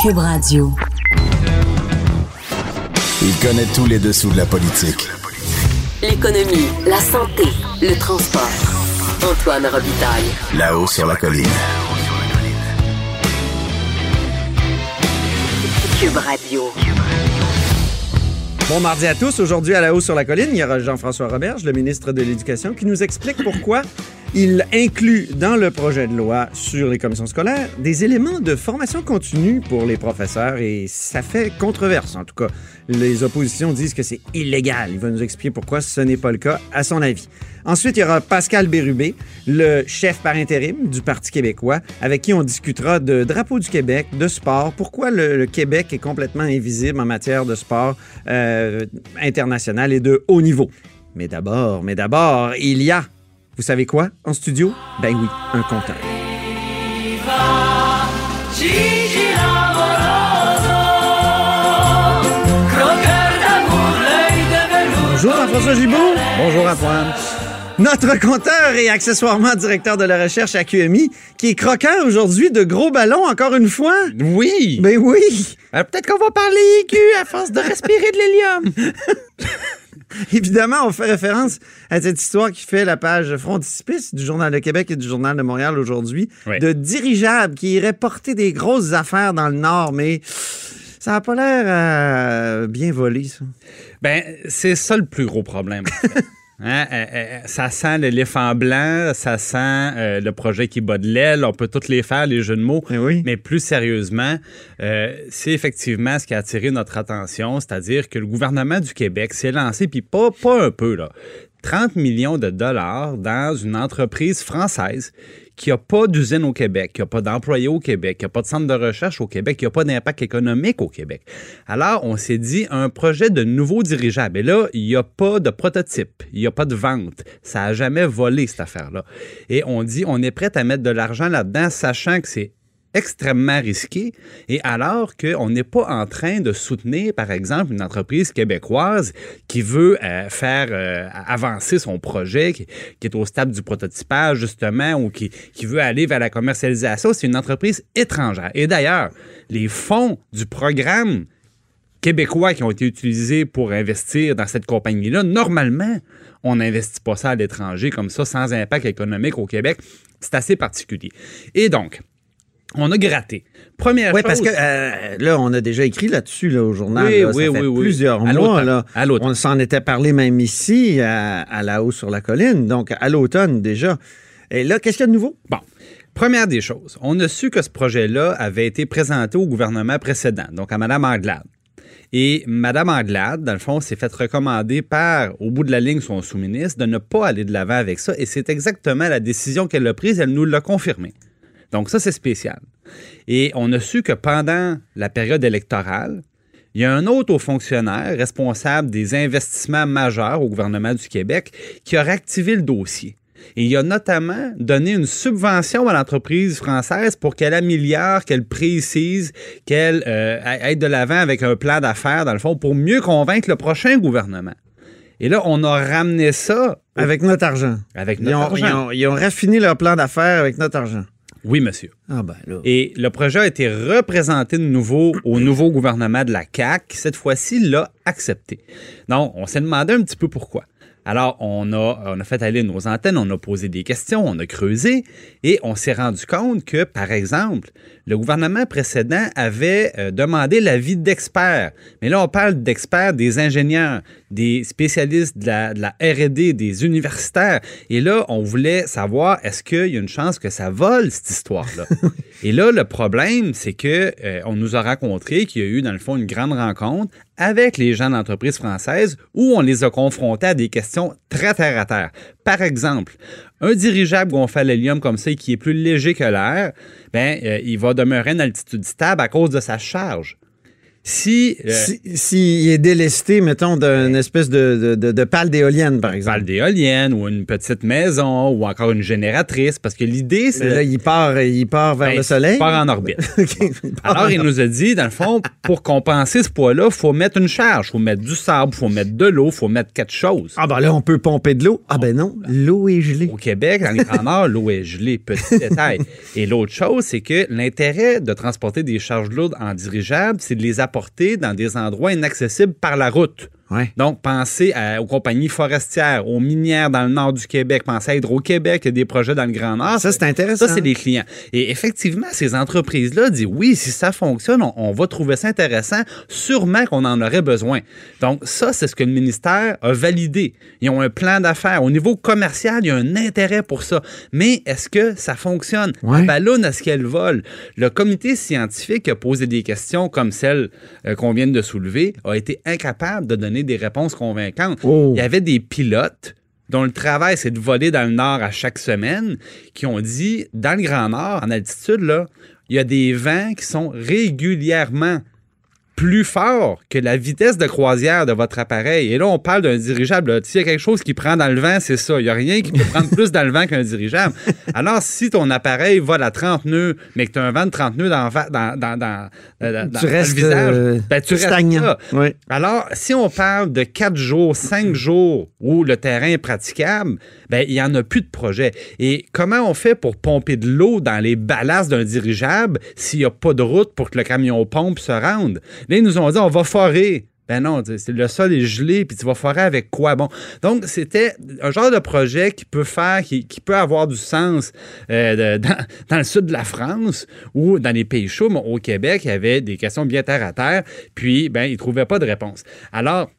Cube Radio. Il connaît tous les dessous de la politique. L'économie, la santé, le transport. Antoine Robitaille. Là-haut sur la colline. Cube Radio. Bon mardi à tous. Aujourd'hui, à la haut sur la colline, il y aura Jean-François Roberge, le ministre de l'Éducation, qui nous explique pourquoi il inclut dans le projet de loi sur les commissions scolaires des éléments de formation continue pour les professeurs et ça fait controverse. En tout cas, les oppositions disent que c'est illégal. Il va nous expliquer pourquoi ce n'est pas le cas, à son avis. Ensuite, il y aura Pascal Bérubé, le chef par intérim du Parti québécois, avec qui on discutera de drapeau du Québec, de sport, pourquoi le, Québec est complètement invisible en matière de sport euh, international et de haut niveau? Mais d'abord, mais d'abord, il y a vous savez quoi? En studio? Ben oui, un compteur. Bonjour Jean-François Gibault. Bonjour Antoine. Notre compteur et accessoirement directeur de la recherche à QMI, qui est croqueur aujourd'hui de gros ballons, encore une fois. Oui. Ben oui. Alors, Peut-être qu'on va parler aigu à force de respirer de l'hélium. Évidemment, on fait référence à cette histoire qui fait la page frontispice du Journal de Québec et du Journal de Montréal aujourd'hui, Oui. de dirigeables qui iraient porter des grosses affaires dans le Nord, mais ça n'a pas l'air euh, bien volé, ça. Ben, c'est ça le plus gros problème. en fait. Hein, euh, euh, ça sent l'éléphant blanc, ça sent euh, le projet qui bat de l'aile. On peut toutes les faire, les jeux de mots. Eh oui. Mais plus sérieusement, euh, c'est effectivement ce qui a attiré notre attention, c'est-à-dire que le gouvernement du Québec s'est lancé, puis pas, pas un peu, là, 30 millions de dollars dans une entreprise française qui n'a pas d'usine au Québec, qui n'a pas d'employés au Québec, qui n'a pas de centre de recherche au Québec, qui n'a pas d'impact économique au Québec. Alors, on s'est dit un projet de nouveau dirigeable. Et là, il n'y a pas de prototype, il n'y a pas de vente. Ça n'a jamais volé, cette affaire-là. Et on dit, on est prêt à mettre de l'argent là-dedans, sachant que c'est extrêmement risqué et alors qu'on n'est pas en train de soutenir, par exemple, une entreprise québécoise qui veut euh, faire euh, avancer son projet, qui, est au stade du prototypage, justement, ou qui, qui veut aller vers la commercialisation, c'est une entreprise étrangère. Et d'ailleurs, les fonds du programme québécois qui ont été utilisés pour investir dans cette compagnie-là, normalement, on n'investit pas ça à l'étranger comme ça, sans impact économique au Québec. C'est assez particulier. Et donc, on a gratté. Première Oui, chose. parce que euh, là, on a déjà écrit là-dessus là, au journal. Oui, là, ça oui, fait oui, oui. plusieurs À mois. Là. À l'automne. On s'en était parlé même ici, à, à la haut sur la colline, donc à l'automne déjà. Et là, qu'est-ce qu'il y a de nouveau? Bon. Première des choses, on a su que ce projet-là avait été présenté au gouvernement précédent, donc à Mme Anglade. Et Mme Anglade, dans le fond, s'est fait recommander par, au bout de la ligne, son sous-ministre, de ne pas aller de l'avant avec ça. Et c'est exactement la décision qu'elle a prise. Elle nous l'a confirmé. Donc ça, c'est spécial. Et on a su que pendant la période électorale, il y a un autre haut fonctionnaire responsable des investissements majeurs au gouvernement du Québec qui a réactivé le dossier. Et il a notamment donné une subvention à l'entreprise française pour qu'elle améliore, qu'elle précise, qu'elle euh, aille de l'avant avec un plan d'affaires, dans le fond, pour mieux convaincre le prochain gouvernement. Et là, on a ramené ça Avec notre argent. avec Ils notre ont, argent. ils ont- ils ont raffiné leur plan d'affaires avec notre argent. Oui, monsieur. Ah ben là. Et le projet a été représenté de nouveau au nouveau gouvernement de la CAQ, qui cette fois-ci l'a accepté. Donc, on s'est demandé un petit peu pourquoi. Alors, on a, on a fait aller nos antennes, on a posé des questions, on a creusé et on s'est rendu compte que, par exemple, le gouvernement précédent avait euh, demandé l'avis d'experts. Mais là, on parle d'experts, des ingénieurs, des spécialistes de la, de la R&D, des universitaires. Et là, on voulait savoir, est-ce qu'il y a une chance que ça vole, cette histoire-là? et là, le problème, c'est que euh, on nous a rencontré qu'il y a eu, dans le fond, une grande rencontre avec les gens de l'entreprise française où on les a confrontés à des questions très terre à terre. Par exemple, un dirigeable gonflé à l'hélium comme ça, qui est plus léger que l'air, ben, euh, il va demeurer une altitude stable à cause de sa charge. Si, euh, si, est délesté, mettons, d'une espèce de, de, de, pale d'éolienne, par exemple. Pale d'éolienne ou une petite maison ou encore une génératrice, parce que l'idée, c'est... Là, il part, il part vers Ben, le soleil. Il part en orbite. Alors, il nous a dit, dans le fond, pour compenser ce poids-là, il faut mettre une charge. Il faut mettre du sable, il faut mettre de l'eau, il faut mettre quatre choses. Ah, ben là, on peut pomper de l'eau. Ah, ben non, l'eau est gelée. Au Québec, dans le Grand Nord, l'eau est gelée, petit détail. Et l'autre chose, c'est que l'intérêt de transporter des charges lourdes en dirigeable, c'est de les apporter dans des endroits inaccessibles par la route. Ouais. Donc, pensez à- aux compagnies forestières, aux minières dans le nord du Québec, pensez à Hydro-Québec, il y a des projets dans le Grand Nord. Ça, c'est intéressant. Ça, c'est les clients. Et effectivement, ces entreprises-là disent oui, si ça fonctionne, on, on va trouver ça intéressant. Sûrement qu'on en aurait besoin. Donc, ça, c'est ce que le ministère a validé. Ils ont un plan d'affaires. Au niveau commercial, il y a un intérêt pour ça. Mais est-ce que ça fonctionne? Ouais. La ballonne, est-ce qu'elle vole? Le comité scientifique a posé des questions comme celles euh, qu'on vient de soulever, a été incapable de donner des réponses convaincantes. Oh. Il y avait des pilotes dont le travail, c'est de voler dans le nord à chaque semaine, qui ont dit, dans le Grand Nord, en altitude, là, il y a des vents qui sont régulièrement plus forts que la vitesse de croisière de votre appareil. Et là, on parle d'un dirigeable. là. S'il y a quelque chose qui prend dans le vent, c'est ça. Il n'y a rien qui peut prendre plus dans le vent qu'un dirigeable. Alors, si ton appareil vole à 30 nœuds, mais que tu as un vent de 30 nœuds dans, dans, dans, Tu restes, le visage, euh, ben, tu restes stagnant. là. Oui. Alors, si on parle de quatre jours, cinq jours où le terrain est praticable, ben, il n'y en a plus de projet. Et comment on fait pour pomper de l'eau dans les ballasts d'un dirigeable s'il n'y a pas de route pour que le camion pompe se rende? Là, ils nous ont dit, on va forer. Ben non, le sol est gelé, puis tu vas forer avec quoi? Bon, donc c'était un genre de projet qui peut faire, qui, peut avoir du sens euh, dans, dans le sud de la France ou dans les pays chauds, mais au Québec, il y avait des questions bien terre à terre, puis ben ils ne trouvaient pas de réponse. Alors,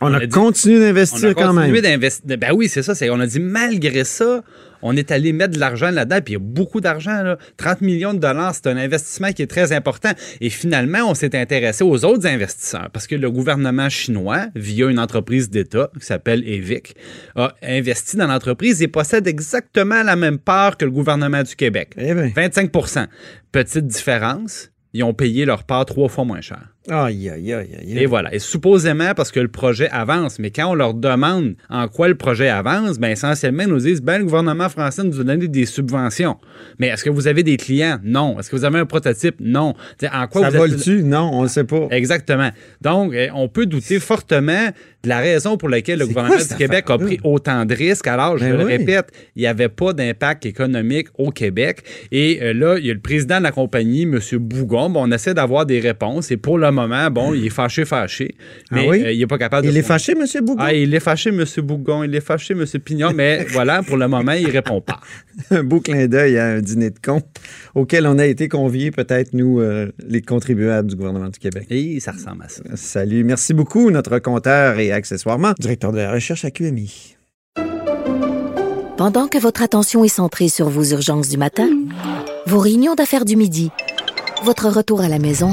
On, a, a continué on d'investir a quand même. continué d'investir. Ben oui, c'est ça. c'est- On a dit malgré ça, on est allé mettre de l'argent là-dedans, puis il y a beaucoup d'argent. là. 30 millions de dollars, c'est un investissement qui est très important. Et finalement, on s'est intéressé aux autres investisseurs parce que le gouvernement chinois, via une entreprise d'État qui s'appelle EVIC, a investi dans l'entreprise et possède exactement la même part que le gouvernement du Québec. Eh bien. 25% Petite différence, ils ont payé leur part trois fois moins cher. Aïe, aïe, aïe, aïe. Et voilà. Et supposément parce que le projet avance. Mais quand on leur demande en quoi le projet avance, ben essentiellement, ils nous disent ben, le gouvernement français nous a donné des subventions. Mais est-ce que vous avez des clients? Non. Est-ce que vous avez un prototype? Non. T'sais, en quoi Ça vous êtes- vole-tu? Non, on ne sait pas. Exactement. Donc, eh, on peut douter fortement de la raison pour laquelle le gouvernement quoi du Québec a pris autant de risques. Alors, je Ben le oui. répète, il n'y avait pas d'impact économique au Québec. Et euh, là, il y a le président de la compagnie, M. Bougon. Bon, on essaie d'avoir des réponses. Et pour le moment, bon, il est fâché, fâché. Ah Mais oui? euh, il n'est pas capable de... Il est fâché, M. Bougon? Ah, il est fâché, M. Bougon. Il est fâché, M. Pignon. Mais voilà, pour le moment, il répond pas. un beau clin d'œil à un dîner de con auquel on a été conviés, peut-être nous, euh, les contribuables du gouvernement du Québec. Et ça ressemble à ça. Salut, merci beaucoup, notre compteur et accessoirement directeur de la recherche à QMI. Pendant que votre attention est centrée sur vos urgences du matin, vos réunions d'affaires du midi, votre retour à la maison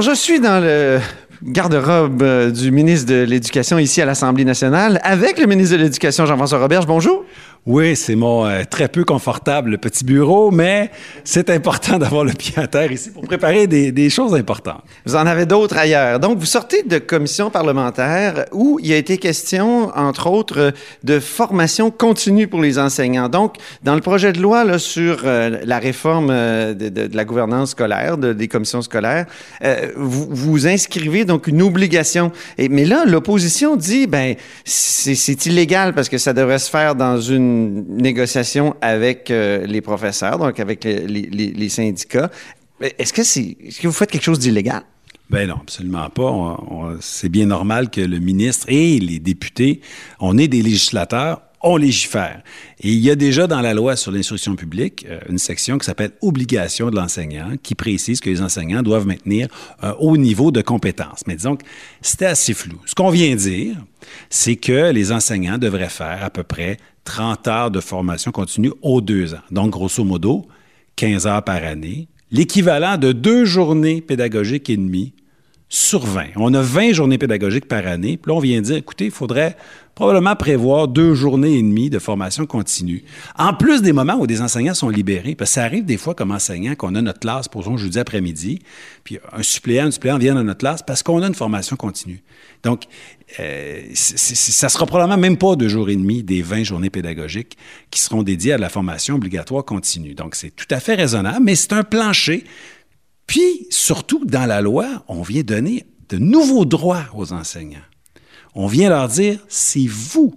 Je suis dans le garde-robe euh, du ministre de l'Éducation ici à l'Assemblée nationale avec le ministre de l'Éducation, Jean-François Roberge. Bonjour. Oui, c'est mon euh, très peu confortable petit bureau, mais c'est important d'avoir le pied à terre ici pour préparer des, choses importantes. Vous en avez d'autres ailleurs. Donc, vous sortez de commission parlementaire où il a été question, entre autres, de formation continue pour les enseignants. Donc, dans le projet de loi sur euh, la réforme euh, de, la gouvernance scolaire, de- des commissions scolaires, vous, inscrivez donc une obligation. Et, mais là, l'opposition dit, ben, c'est illégal parce que ça devrait se faire dans une négociation avec euh, les professeurs, donc avec les, syndicats. Est-ce que c'est, est-ce que vous faites quelque chose d'illégal? Ben non, absolument pas. C'est bien normal que le ministre et les députés, on est des législateurs, on légifère. Et il y a déjà dans la loi sur l'instruction publique euh, une section qui s'appelle Obligation de l'enseignant, qui précise que les enseignants doivent maintenir un haut niveau de compétences. Mais disons que c'était assez flou. Ce qu'on vient dire, c'est que les enseignants devraient faire à peu près 30 heures de formation continue aux deux ans. Donc, grosso modo, 15 heures par année, l'équivalent de deux journées pédagogiques et demie sur 20. On a 20 journées pédagogiques par année. Puis là, on vient dire, écoutez, il faudrait probablement prévoir deux journées et demie de formation continue. En plus des moments où des enseignants sont libérés, parce que ça arrive des fois comme enseignant qu'on a notre classe, pour exemple, jeudi après-midi, puis un suppléant, une suppléante vient dans notre classe parce qu'on a une formation continue. Donc, euh, ça sera probablement même pas deux jours et demi des 20 journées pédagogiques qui seront dédiées à la formation obligatoire continue. Donc, c'est tout à fait raisonnable, mais c'est un plancher. Puis, surtout, dans la loi, on vient donner de nouveaux droits aux enseignants. On vient leur dire, c'est vous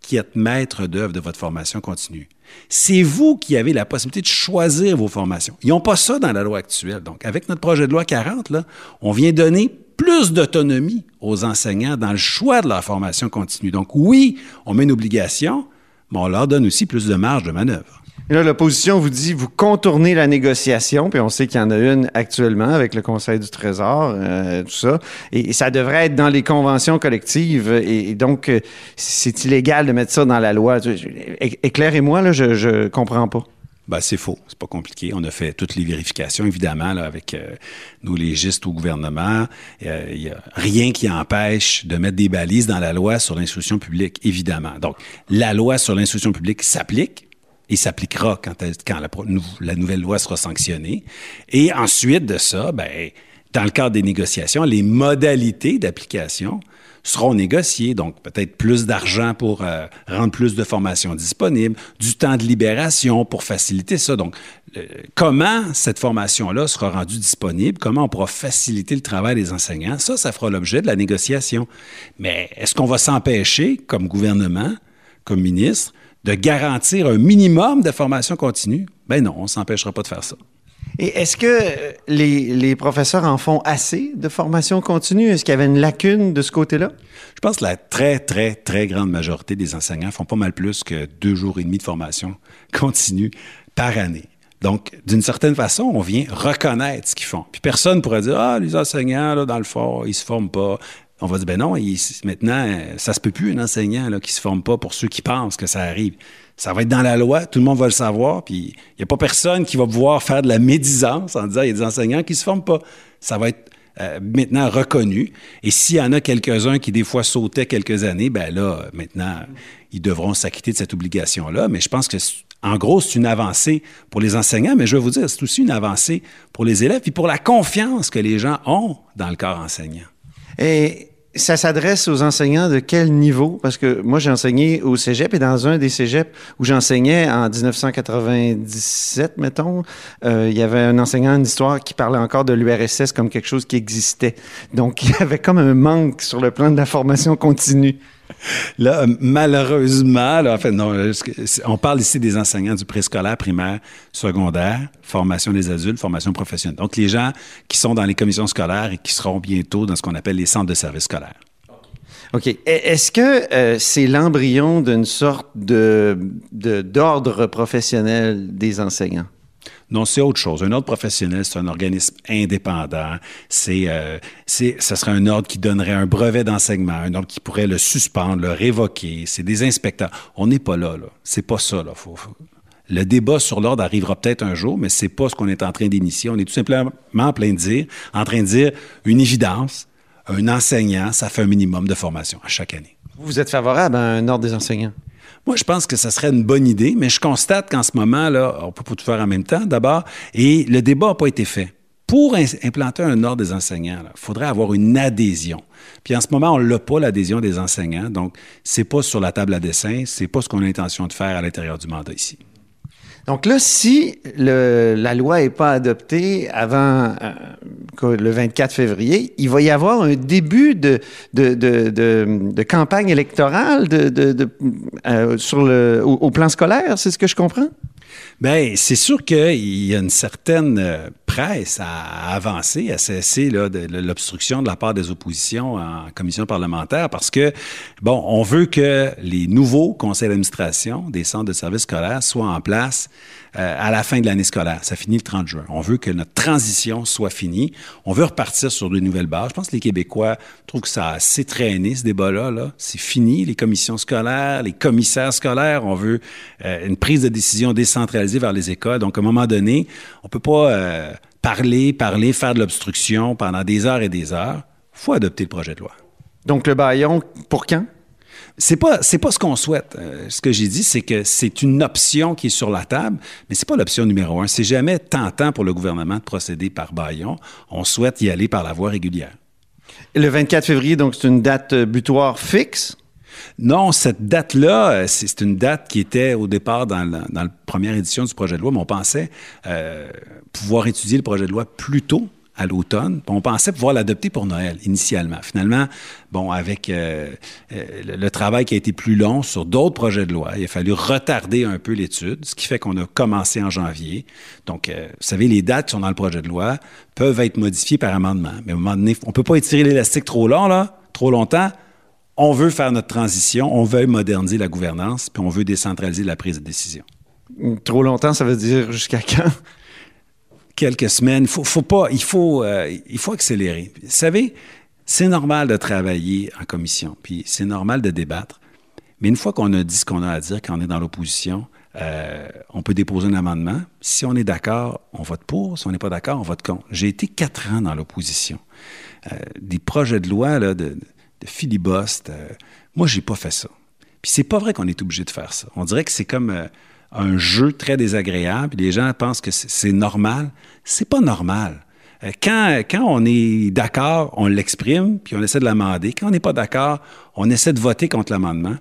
qui êtes maître d'œuvre de votre formation continue. C'est vous qui avez la possibilité de choisir vos formations. Ils n'ont pas ça dans la loi actuelle. Donc, avec notre projet de loi 40, là, on vient donner plus d'autonomie aux enseignants dans le choix de leur formation continue. Donc, oui, on met une obligation, mais on leur donne aussi plus de marge de manœuvre. Et là, l'opposition vous dit, vous contournez la négociation, puis on sait qu'il y en a une actuellement avec le Conseil du Trésor, euh, tout ça, et, ça devrait être dans les conventions collectives, et, donc, euh, c'est illégal de mettre ça dans la loi. Éclairez-moi, là, je, je comprends pas. Ben, c'est faux. C'est pas compliqué. On a fait toutes les vérifications, évidemment, là, avec euh, nos légistes au gouvernement. Euh, Il y a rien qui empêche de mettre des balises dans la loi sur l'instruction publique, évidemment. Donc, la loi sur l'instruction publique s'applique et s'appliquera quand, la, nouvelle loi sera sanctionnée. Et ensuite de ça, ben, dans le cadre des négociations, les modalités d'application seront négociées. Donc, peut-être plus d'argent pour euh, rendre plus de formations disponibles, du temps de libération pour faciliter ça. Donc, comment cette formation-là sera rendue disponible, comment on pourra faciliter le travail des enseignants, ça, ça fera l'objet de la négociation. Mais est-ce qu'on va s'empêcher, comme gouvernement, comme ministre, de garantir un minimum de formation continue? Ben non, on ne s'empêchera pas de faire ça. Et est-ce que euh, les, les professeurs en font assez de formation continue? Est-ce qu'il y avait une lacune de ce côté-là? Je pense que la très, très, très grande majorité des enseignants font pas mal plus que deux jours et demi de formation continue par année. Donc, d'une certaine façon, on vient reconnaître ce qu'ils font. Puis personne ne pourrait dire, ah, les enseignants, là, dans le fond, ils se forment pas. On va dire, ben non, maintenant, euh, ça se peut plus, un enseignant là, qui se forme pas pour ceux qui pensent que ça arrive. Ça va être dans la loi, tout le monde va le savoir, puis il n'y a pas personne qui va pouvoir faire de la médisance en disant, il y a des enseignants qui se forment pas. Ça va être euh, maintenant reconnu. Et s'il y en a quelques-uns qui, des fois, sautaient quelques années, ben là, maintenant, ils devront s'acquitter de cette obligation-là. Mais je pense que, en gros, c'est une avancée pour les enseignants, mais je vais vous dire, c'est aussi une avancée pour les élèves et pour la confiance que les gens ont dans le corps enseignant. Et ça s'adresse aux enseignants de quel niveau? Parce que moi, j'ai enseigné au cégep et dans un des cégeps où j'enseignais en 1997, mettons, euh, il y avait un enseignant d'histoire qui parlait encore de l'URSS comme quelque chose qui existait. Donc, il y avait comme un manque sur le plan de la formation continue. Là, euh, malheureusement, c'est- on parle ici des enseignants du préscolaire, primaire, secondaire, formation des adultes, formation professionnelle. Donc, les gens qui sont dans les commissions scolaires et qui seront bientôt dans ce qu'on appelle les centres de services scolaires. OK. Est-ce que euh, c'est l'embryon d'une sorte d'ordre professionnel des enseignants? Non, c'est autre chose. Un ordre professionnel, c'est un organisme indépendant. C'est, euh, c'est, ça serait un ordre qui donnerait un brevet d'enseignement, un ordre qui pourrait le suspendre, le révoquer. C'est des inspecteurs. On n'est pas là, là. C'est pas ça, Le débat sur l'ordre arrivera peut-être un jour, mais c'est pas ce qu'on est en train d'initier. On est tout simplement en plein de dire, en train de dire une évidence. Un enseignant, ça fait un minimum de formation à chaque année. Vous êtes favorable à un ordre des enseignants? Moi, je pense que ça serait une bonne idée, mais je constate qu'en ce moment, là, on peut pas tout faire en même temps, d'abord, et le débat n'a pas été fait. Pour implanter un ordre des enseignants, il faudrait avoir une adhésion. Puis en ce moment, on l'a pas, l'adhésion des enseignants, donc c'est pas sur la table à dessin, c'est pas ce qu'on a l'intention de faire à l'intérieur du mandat ici. Donc là, si le- la loi n'est pas adoptée avant euh, le 24 février, il va y avoir un début de, de, de, de- campagne électorale euh, sur le, au plan scolaire, c'est ce que je comprends? Bien, c'est sûr qu'il y a une certaine euh, presse à avancer, à cesser l'obstruction de la part des oppositions en commission parlementaire parce que, bon, on veut que les nouveaux conseils d'administration des centres de services scolaires soient en place euh, à la fin de l'année scolaire. Ça finit le 30 juin. On veut que notre transition soit finie. On veut repartir sur de nouvelles bases. Je pense que les Québécois trouvent que ça a assez traîné, ce débat-là. -là, c'est fini, les commissions scolaires, les commissaires scolaires. On veut euh, une prise de décision décentralisée vers les écoles. Donc, à un moment donné, on peut pas euh, parler, parler, faire de l'obstruction pendant des heures et des heures. Il faut adopter le projet de loi. Donc, le baillon, pour quand? C'est pas c'est pas ce qu'on souhaite. Euh, ce que j'ai dit, c'est que c'est une option qui est sur la table, mais c'est pas l'option numéro un. C'est jamais tentant pour le gouvernement de procéder par baillon. On souhaite y aller par la voie régulière. Le 24 février, donc c'est une date euh, butoir fixe. Non, cette date-là, euh, c'est une date qui était au départ dans la, première édition du projet de loi, mais on pensait euh, pouvoir étudier le projet de loi plus tôt à l'automne. On pensait pouvoir l'adopter pour Noël, initialement. Finalement, bon, avec euh, le travail qui a été plus long sur d'autres projets de loi, il a fallu retarder un peu l'étude, ce qui fait qu'on a commencé en janvier. Donc, vous savez, les dates qui sont dans le projet de loi peuvent être modifiées par amendement. Mais à un moment donné, on peut pas étirer l'élastique trop long, là, trop longtemps. On veut faire notre transition, on veut moderniser la gouvernance, puis on veut décentraliser la prise de décision. Trop longtemps, ça veut dire jusqu'à quand? quelques semaines. Il faut, faut pas, il faut, euh, il faut accélérer. Vous savez, c'est normal de travailler en commission, puis c'est normal de débattre. Mais une fois qu'on a dit ce qu'on a à dire, quand on est dans l'opposition, euh, on peut déposer un amendement. Si on est d'accord, on vote pour. Si on n'est pas d'accord, on vote contre. J'ai été quatre ans dans l'opposition. Euh, des projets de loi là, de, de filibuste. Euh, moi, j'ai pas fait ça. Puis c'est pas vrai qu'on est obligé de faire ça. On dirait que c'est comme euh, un jeu très désagréable. Les gens pensent que c'est normal. C'est pas normal. Euh, quand, quand on est d'accord, on l'exprime, puis on essaie de l'amender. Quand on n'est pas d'accord, on essaie de voter contre l'amendement.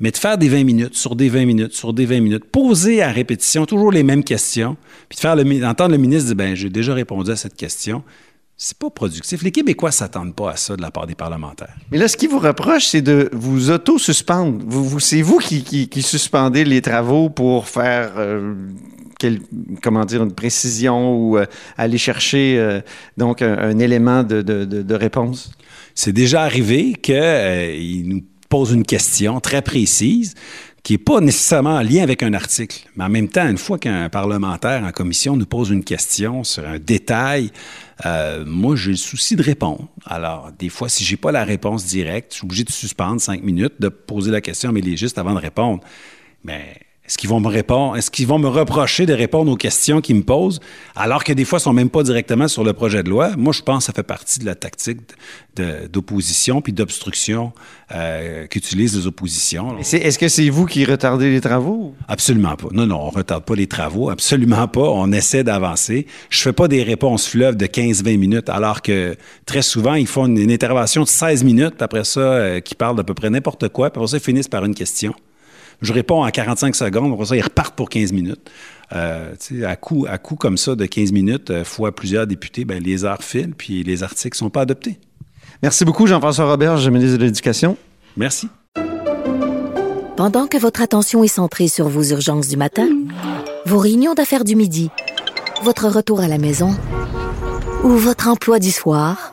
Mais de faire des 20 minutes, sur des 20 minutes, sur des 20 minutes, poser à répétition toujours les mêmes questions, puis de faire le, le ministre dire, ben j'ai déjà répondu à cette question, c'est pas productif. Les Québécois s'attendent pas à ça de la part des parlementaires. Mais là, ce qui vous reproche, c'est de vous auto-suspendre. Vous, vous, c'est vous qui, qui, qui, suspendez les travaux pour faire, euh, quel, comment dire, une précision ou euh, aller chercher euh, donc un, un élément de, de, de, de, réponse? C'est déjà arrivé qu'il euh, nous pose une question très précise qui n'est pas nécessairement en lien avec un article. Mais en même temps, une fois qu'un parlementaire en commission nous pose une question sur un détail, euh, moi, j'ai le souci de répondre. Alors, des fois, si j'ai pas la réponse directe, je suis obligé de suspendre cinq minutes, de poser la question à mes légistes avant de répondre. Mais est-ce qu'ils vont me répondre? Est-ce qu'ils vont me reprocher de répondre aux questions qu'ils me posent, alors que des fois, ils sont même pas directement sur le projet de loi? Moi, je pense que ça fait partie de la tactique d'opposition puis d'obstruction euh, qu'utilisent les oppositions. Est-ce que c'est vous qui retardez les travaux? Absolument pas. Non, non, on retarde pas les travaux. Absolument pas. On essaie d'avancer. Je fais pas des réponses fleuves de 15-20 minutes, alors que très souvent, ils font une, une intervention de 16 minutes, après ça, euh, qui parle d'à peu près n'importe quoi, puis après ça, ils finissent par une question. Je réponds en 45 secondes, après ça, ils repartent pour 15 minutes. Euh, à, coup, à coup comme ça de 15 minutes, euh, fois plusieurs députés, ben, les heures filent, puis les articles ne sont pas adoptés. Merci beaucoup, Jean-François Robert, ministre de l'Éducation. Merci. Pendant que votre attention est centrée sur vos urgences du matin, vos réunions d'affaires du midi, votre retour à la maison ou votre emploi du soir,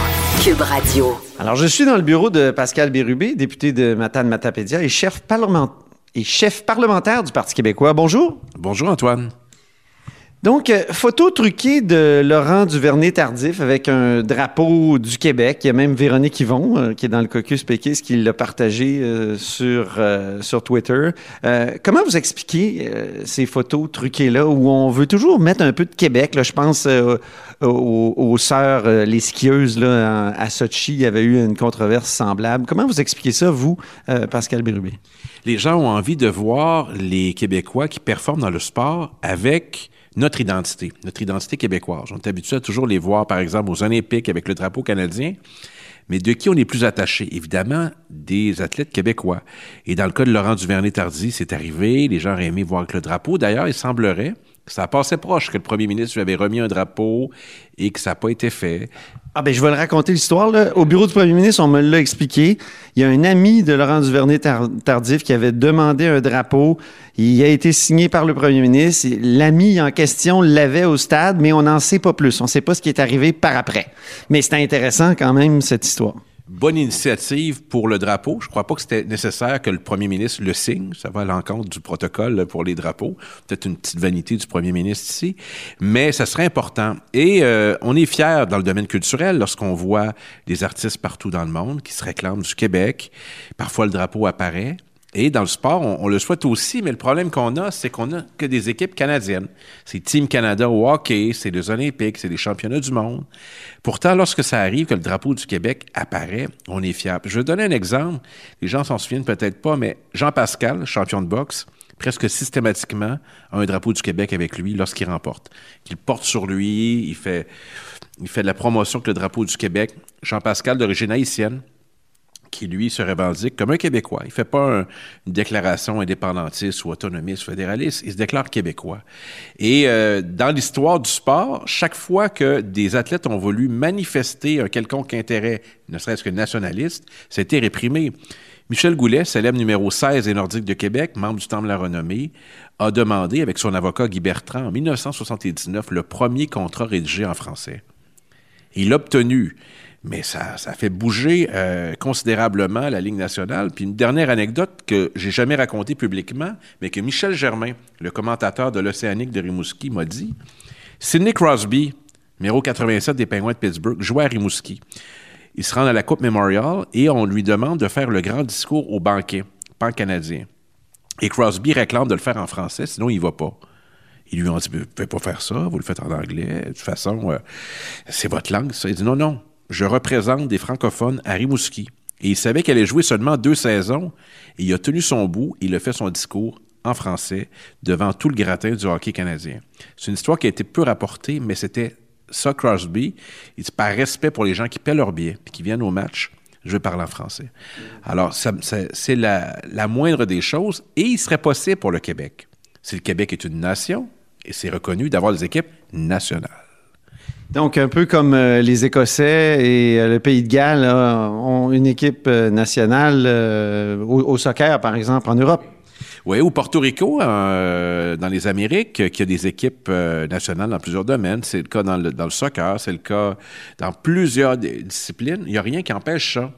Cube Radio. Alors, je suis dans le bureau de Pascal Bérubé, député de et chef parlementaire et chef parlementaire du Parti québécois. Bonjour. Bonjour, Antoine. Donc, euh, photo truquée de Laurent Duvernay-Tardif avec un drapeau du Québec. Il y a même Véronique Yvon, euh, qui est dans le caucus péquiste, qui l'a partagé euh, sur, Twitter. comment vous expliquez ces photos truquées-là où on veut toujours mettre un peu de Québec? Là, je pense aux, aux, sœurs, les skieuses là, à Sochi. Il y avait eu une controverse semblable. Comment vous expliquez ça, vous, Pascal Bérubé? Les gens ont envie de voir les Québécois qui performent dans le sport avec notre identité, notre identité québécoise. On est habitué à toujours les voir, par exemple, aux Olympiques avec le drapeau canadien. Mais de qui on est plus attaché? Évidemment, des athlètes québécois. Et dans le cas de Laurent Duvernay-Tardy, c'est arrivé. Les gens auraient aimé voir avec le drapeau. D'ailleurs, il semblerait que ça passait proche que le premier ministre lui avait remis un drapeau et que ça n'a pas été fait. Ah ben je vais raconter l'histoire. Au bureau du premier ministre, on me l'a expliqué. Il y a un ami de Laurent Duvernay-Tardif qui avait demandé un drapeau. Il a été signé par le premier ministre. L'ami en question l'avait au stade, mais on n'en sait pas plus. On ne sait pas ce qui est arrivé par après. Mais c'est intéressant quand même, cette histoire bonne initiative pour le drapeau. Je ne crois pas que c'était nécessaire que le premier ministre le signe. Ça va à l'encontre du protocole pour les drapeaux. Peut-être une petite vanité du premier ministre ici. Mais ça serait important. Et euh, on est fiers dans le domaine culturel lorsqu'on voit des artistes partout dans le monde qui se réclament du Québec. Parfois, le drapeau apparaît. Et dans le sport, on, le souhaite aussi, mais le problème qu'on a, c'est qu'on a que des équipes canadiennes. C'est Team Canada au hockey, c'est les Olympiques, c'est les championnats du monde. Pourtant, lorsque ça arrive que le drapeau du Québec apparaît, on est fiers. Je vais donner un exemple. Les gens s'en souviennent peut-être pas, mais Jean Pascal, champion de boxe, presque systématiquement a un drapeau du Québec avec lui lorsqu'il remporte. Il porte sur lui, il fait, il fait de la promotion avec le drapeau du Québec. Jean Pascal, d'origine haïtienne, qui, lui, se revendique comme un Québécois. Il ne fait pas une déclaration indépendantiste ou autonomiste, fédéraliste. Il se déclare québécois. Et euh, dans l'histoire du sport, chaque fois que des athlètes ont voulu manifester un quelconque intérêt, ne serait-ce que nationaliste, c'était réprimé. Michel Goulet, célèbre numéro 16 des Nordiques de Québec, membre du Temple de la Renommée, a demandé, avec son avocat Guy Bertrand, en 1979, le premier contrat rédigé en français. Il l'a obtenu mais ça, ça fait bouger euh, considérablement la Ligue nationale. Puis une dernière anecdote que j'ai jamais racontée publiquement, mais que Michel Germain, le commentateur de l'Océanique de Rimouski, m'a dit. Sidney Crosby, numéro 87 des Penguins de Pittsburgh, jouait à Rimouski. Il se rend à la Coupe Memorial et on lui demande de faire le grand discours au banquet pan-canadien. Et Crosby réclame de le faire en français, sinon il ne va pas. Ils lui ont dit, vous ne pouvez pas faire ça, vous le faites en anglais. De toute façon, euh, c'est votre langue, ça. Il dit, non, non, je représente des francophones à Rimouski. Et il savait qu'elle allait jouer seulement deux saisons. Et il a tenu son bout et il a fait son discours en français devant tout le gratin du hockey canadien. C'est une histoire qui a été peu rapportée, mais c'était ça, Crosby. Il dit, par respect pour les gens qui paient leur billet et qui viennent au match, je vais parler en français. Alors, c'est la, la moindre des choses et il serait possible pour le Québec. Si le Québec est une nation, et c'est reconnu d'avoir des équipes nationales. Donc, un peu comme euh, les Écossais et euh, le Pays de Galles ont une équipe euh, nationale au, soccer, par exemple, en Europe. Oui, ou Porto Rico, dans les Amériques, qui a des équipes nationales dans plusieurs domaines. C'est le cas dans le, dans le soccer, c'est le cas dans plusieurs disciplines. Il n'y a rien qui empêche ça.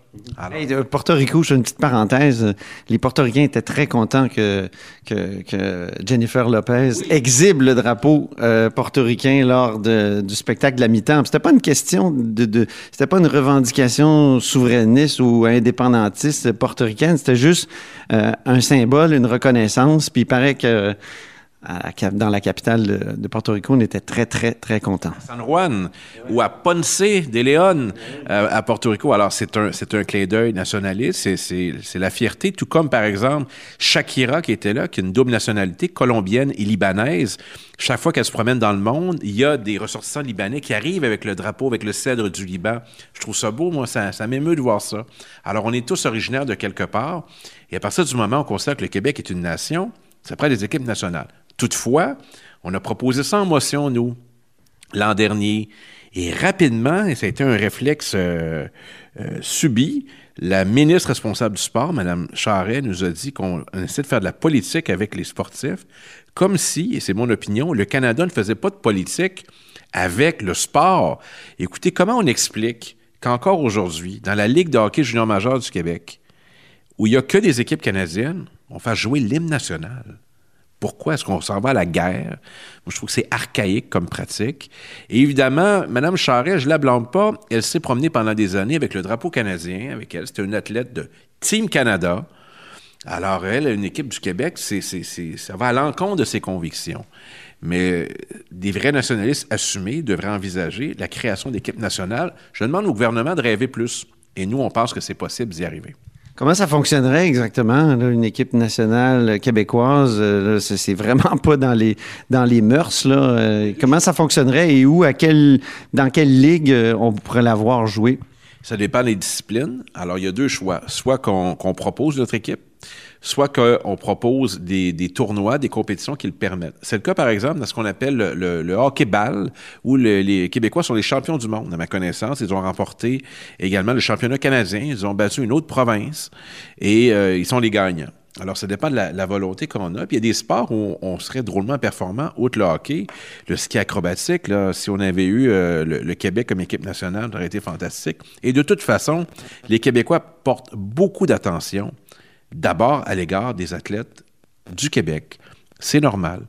Porto Rico, je fais une petite parenthèse. Les Portoricains étaient très contents que, que, Jennifer Lopez exhibe le drapeau euh, portoricain lors du spectacle de la mi-temps. C'était pas une question de, de c'était pas une revendication souverainiste ou indépendantiste portoricaine. C'était juste euh, un symbole, une reconnaissance. Puis il paraît que dans la capitale de, Porto Rico, on était très, très, très contents. San Juan ou à Ponce de León euh, à Porto Rico. Alors, c'est un, c'est un clin d'œil nationaliste, c'est, la fierté, tout comme, par exemple, Shakira qui était là, qui a une double nationalité, colombienne et libanaise. Chaque fois qu'elle se promène dans le monde, il y a des ressortissants libanais qui arrivent avec le drapeau, avec le cèdre du Liban. Je trouve ça beau, moi, ça m'émeut de voir ça. Alors, on est tous originaires de quelque part. Et à partir du moment où on considère que le Québec est une nation, ça prend des équipes nationales. Toutefois, on a proposé ça en motion, nous, l'an dernier. Et rapidement, et ça a été un réflexe euh, euh, subi, la ministre responsable du sport, Mme Charret, nous a dit qu'on essaie de faire de la politique avec les sportifs, comme si, et c'est mon opinion, le Canada ne faisait pas de politique avec le sport. Écoutez, comment on explique qu'encore aujourd'hui, dans la Ligue de hockey junior majeur du Québec, où il n'y a que des équipes canadiennes, on fait jouer l'hymne national? Pourquoi est-ce qu'on s'en va à la guerre? Moi, je trouve que c'est archaïque comme pratique. Et évidemment, Mme Charret, je ne la blâme pas, elle s'est promenée pendant des années avec le drapeau canadien, avec elle. C'était une athlète de Team Canada. Alors, elle, une équipe du Québec, ça va à l'encontre de ses convictions. Mais des vrais nationalistes assumés devraient envisager la création d'équipes nationales. Je demande au gouvernement de rêver plus. Et nous, on pense que c'est possible d'y arriver. Comment ça fonctionnerait exactement, une équipe nationale québécoise? euh, c'est vraiment pas dans les, dans les mœurs. Euh, comment ça fonctionnerait et où, dans quelle ligue euh, on pourrait l'avoir joué? Ça dépend des disciplines. Alors, il y a deux choix. Soit qu'on propose notre équipe, soit qu'on propose des, tournois, des compétitions qui le permettent. C'est le cas, par exemple, dans ce qu'on appelle le, hockey-ball, où le- les Québécois sont les champions du monde. À ma connaissance, ils ont remporté également le championnat canadien. Ils ont battu une autre province et euh, ils sont les gagnants. Alors, ça dépend de la, volonté qu'on a. Puis il y a des sports où on, serait drôlement performant, outre le hockey, le ski acrobatique. Si on avait eu euh, le Québec comme équipe nationale, ça aurait été fantastique. Et de toute façon, les Québécois portent beaucoup d'attention, d'abord à l'égard des athlètes du Québec. C'est normal.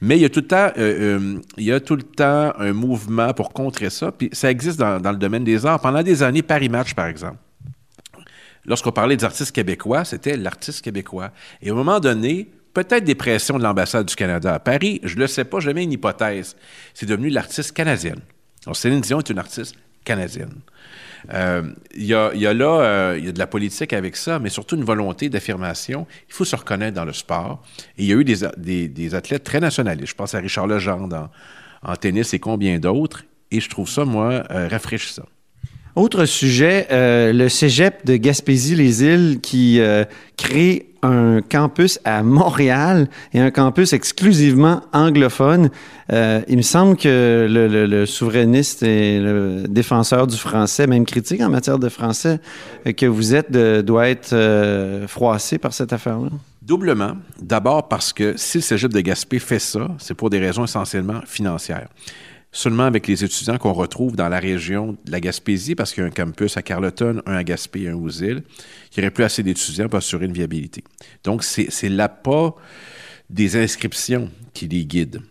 Mais il y a tout le temps, euh, euh, il y a tout le temps un mouvement pour contrer ça. Puis ça existe dans, le domaine des arts. Pendant des années, Paris Match, par exemple. Lorsqu'on parlait des artistes québécois, c'était l'artiste québécois. Et à un moment donné, peut-être des pressions de l'ambassade du Canada à Paris, je ne le sais pas, je mets une hypothèse. C'est devenu l'artiste canadienne. Alors, Céline Dion est une artiste canadienne. Euh, Il y, a, y a là, euh, y a de la politique avec ça, mais surtout une volonté d'affirmation. Il faut se reconnaître dans le sport. Et il y a eu des, des, des athlètes très nationalistes. Je pense à Richard Legendre en, en tennis et combien d'autres. Et je trouve ça, moi, euh, rafraîchissant. Autre sujet, euh, le cégep de Gaspésie-les-Îles qui euh, crée un campus à Montréal et un campus exclusivement anglophone. Euh, il me semble que le, souverainiste et le défenseur du français, même critique en matière de français, euh, que vous êtes, doit être euh, froissé par cette affaire-là. Doublement. D'abord parce que si le cégep de Gaspé fait ça, c'est pour des raisons essentiellement financières. Seulement avec les étudiants qu'on retrouve dans la région de la Gaspésie, parce qu'il y a un campus à Carleton, un à Gaspé et un aux îles, il n'y aurait plus assez d'étudiants pour assurer une viabilité. Donc, c'est l'appât des inscriptions qui les guide.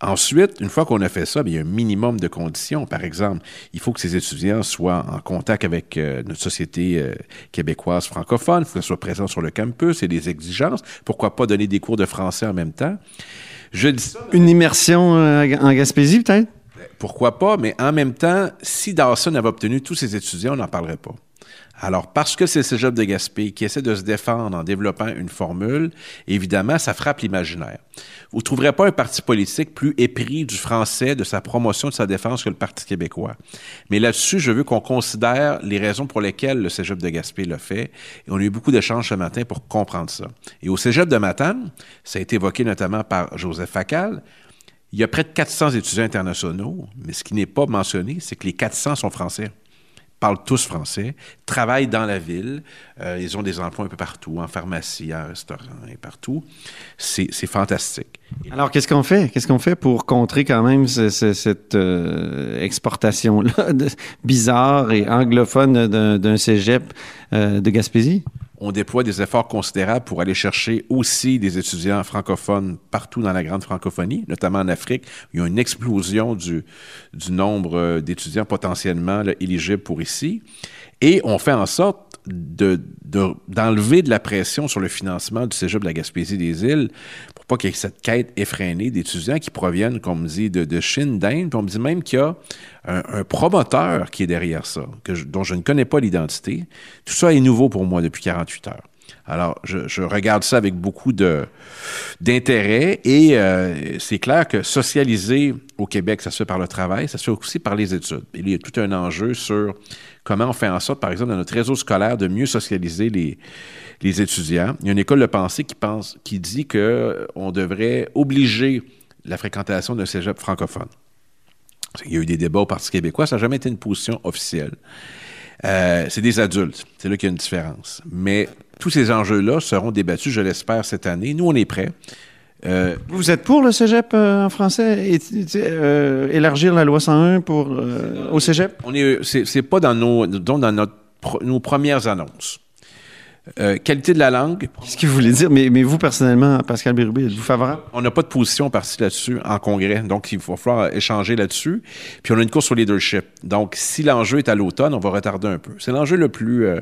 Ensuite, une fois qu'on a fait ça, il y a un minimum de conditions. Par exemple, il faut que ces étudiants soient en contact avec euh, notre société euh, québécoise francophone, il faut qu'ils soient présents sur le campus et des exigences. Pourquoi pas donner des cours de français en même temps? Je dis ça, Une immersion euh, en Gaspésie, peut-être? Pourquoi pas, mais en même temps, si Dawson avait obtenu tous ses étudiants, on n'en parlerait pas. Alors, parce que c'est le Cégep de Gaspé qui essaie de se défendre en développant une formule, évidemment, ça frappe l'imaginaire. Vous ne trouverez pas un parti politique plus épris du français, de sa promotion, de sa défense que le Parti québécois. Mais là-dessus, je veux qu'on considère les raisons pour lesquelles le Cégep de Gaspé l'a fait. Et on a eu beaucoup d'échanges ce matin pour comprendre ça. Et au Cégep de Matane, ça a été évoqué notamment par Joseph Facal, il y a près de 400 étudiants internationaux, mais ce qui n'est pas mentionné, c'est que les 400 sont français parlent tous français, travaillent dans la ville, euh, ils ont des emplois un peu partout, en pharmacie, en restaurant et partout. C'est fantastique. Alors, qu'est-ce qu'on fait? Qu'est-ce qu'on fait pour contrer quand même ce- ce- cette euh, exportation-là bizarre et anglophone d'un d'un cégep euh, de Gaspésie? On déploie des efforts considérables pour aller chercher aussi des étudiants francophones partout dans la grande francophonie, notamment en Afrique. Il y a une explosion du, du nombre euh, d'étudiants potentiellement éligibles pour ici. Et on fait en sorte de- de- d'enlever de, la pression sur le financement du Cégep de la Gaspésie des îles pas qu'il y ait cette quête effrénée d'étudiants qui proviennent, comme on me dit, de, de Chine, d'Inde. On me dit même qu'il y a un, promoteur qui est derrière ça, dont je ne connais pas l'identité. Tout ça est nouveau pour moi depuis 48 heures. Alors, je, regarde ça avec beaucoup d'intérêt et euh, c'est clair que socialiser au Québec, ça se fait par le travail, ça se fait aussi par les études. Et il y a tout un enjeu sur comment on fait en sorte, par exemple, dans notre réseau scolaire, de mieux socialiser les, les étudiants. Il y a une école de pensée qui pense, qui dit que on devrait obliger la fréquentation d'un cégep francophone. Il y a eu des débats au Parti québécois, ça n'a jamais été une position officielle. Euh, c'est des adultes. C'est là qu'il y a une différence. Mais tous ces enjeux-là seront débattus, je l'espère, cette année. Nous, on est prêts. Euh, Vous êtes pour le cégep euh, en français? Et, euh, élargir la loi 101 pour, au cégep? on est, c'est, c'est pas dans nos, dans notre, nos premières annonces. Euh, qualité de la langue, Qu'est-ce que vous voulez dire? Mais, mais vous, personnellement, Pascal Bérubé, êtes-vous favorable? on n'a pas de position partie là-dessus en congrès, donc il va falloir échanger là-dessus. Puis on a une course au leadership. Donc si l'enjeu est à l'automne, on va retarder un peu. C'est l'enjeu le plus, euh,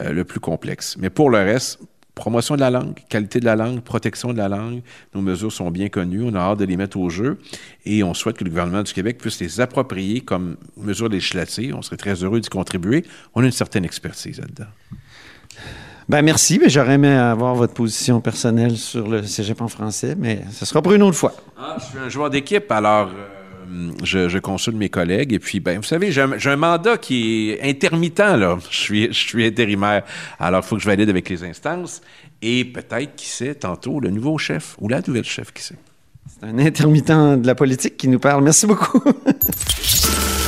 euh, le plus complexe. Mais pour le reste, promotion de la langue, qualité de la langue, protection de la langue, nos mesures sont bien connues, on a hâte de les mettre au jeu et on souhaite que le gouvernement du Québec puisse les approprier comme mesures législatives. On serait très heureux d'y contribuer. On a une certaine expertise là-dedans. Ben merci, mais j'aurais aimé avoir votre position personnelle sur le cégep en français, mais ce sera pour une autre fois. Ah, je suis un joueur d'équipe, alors euh, je, je consulte mes collègues. Et puis, ben, vous savez, j'ai un, j'ai un mandat qui est intermittent, là. Je suis, je suis intérimaire. Alors, il faut que je valide avec les instances. Et peut-être, qui sait, tantôt, le nouveau chef ou la nouvelle chef, qui sait. C'est un intermittent de la politique qui nous parle. Merci beaucoup.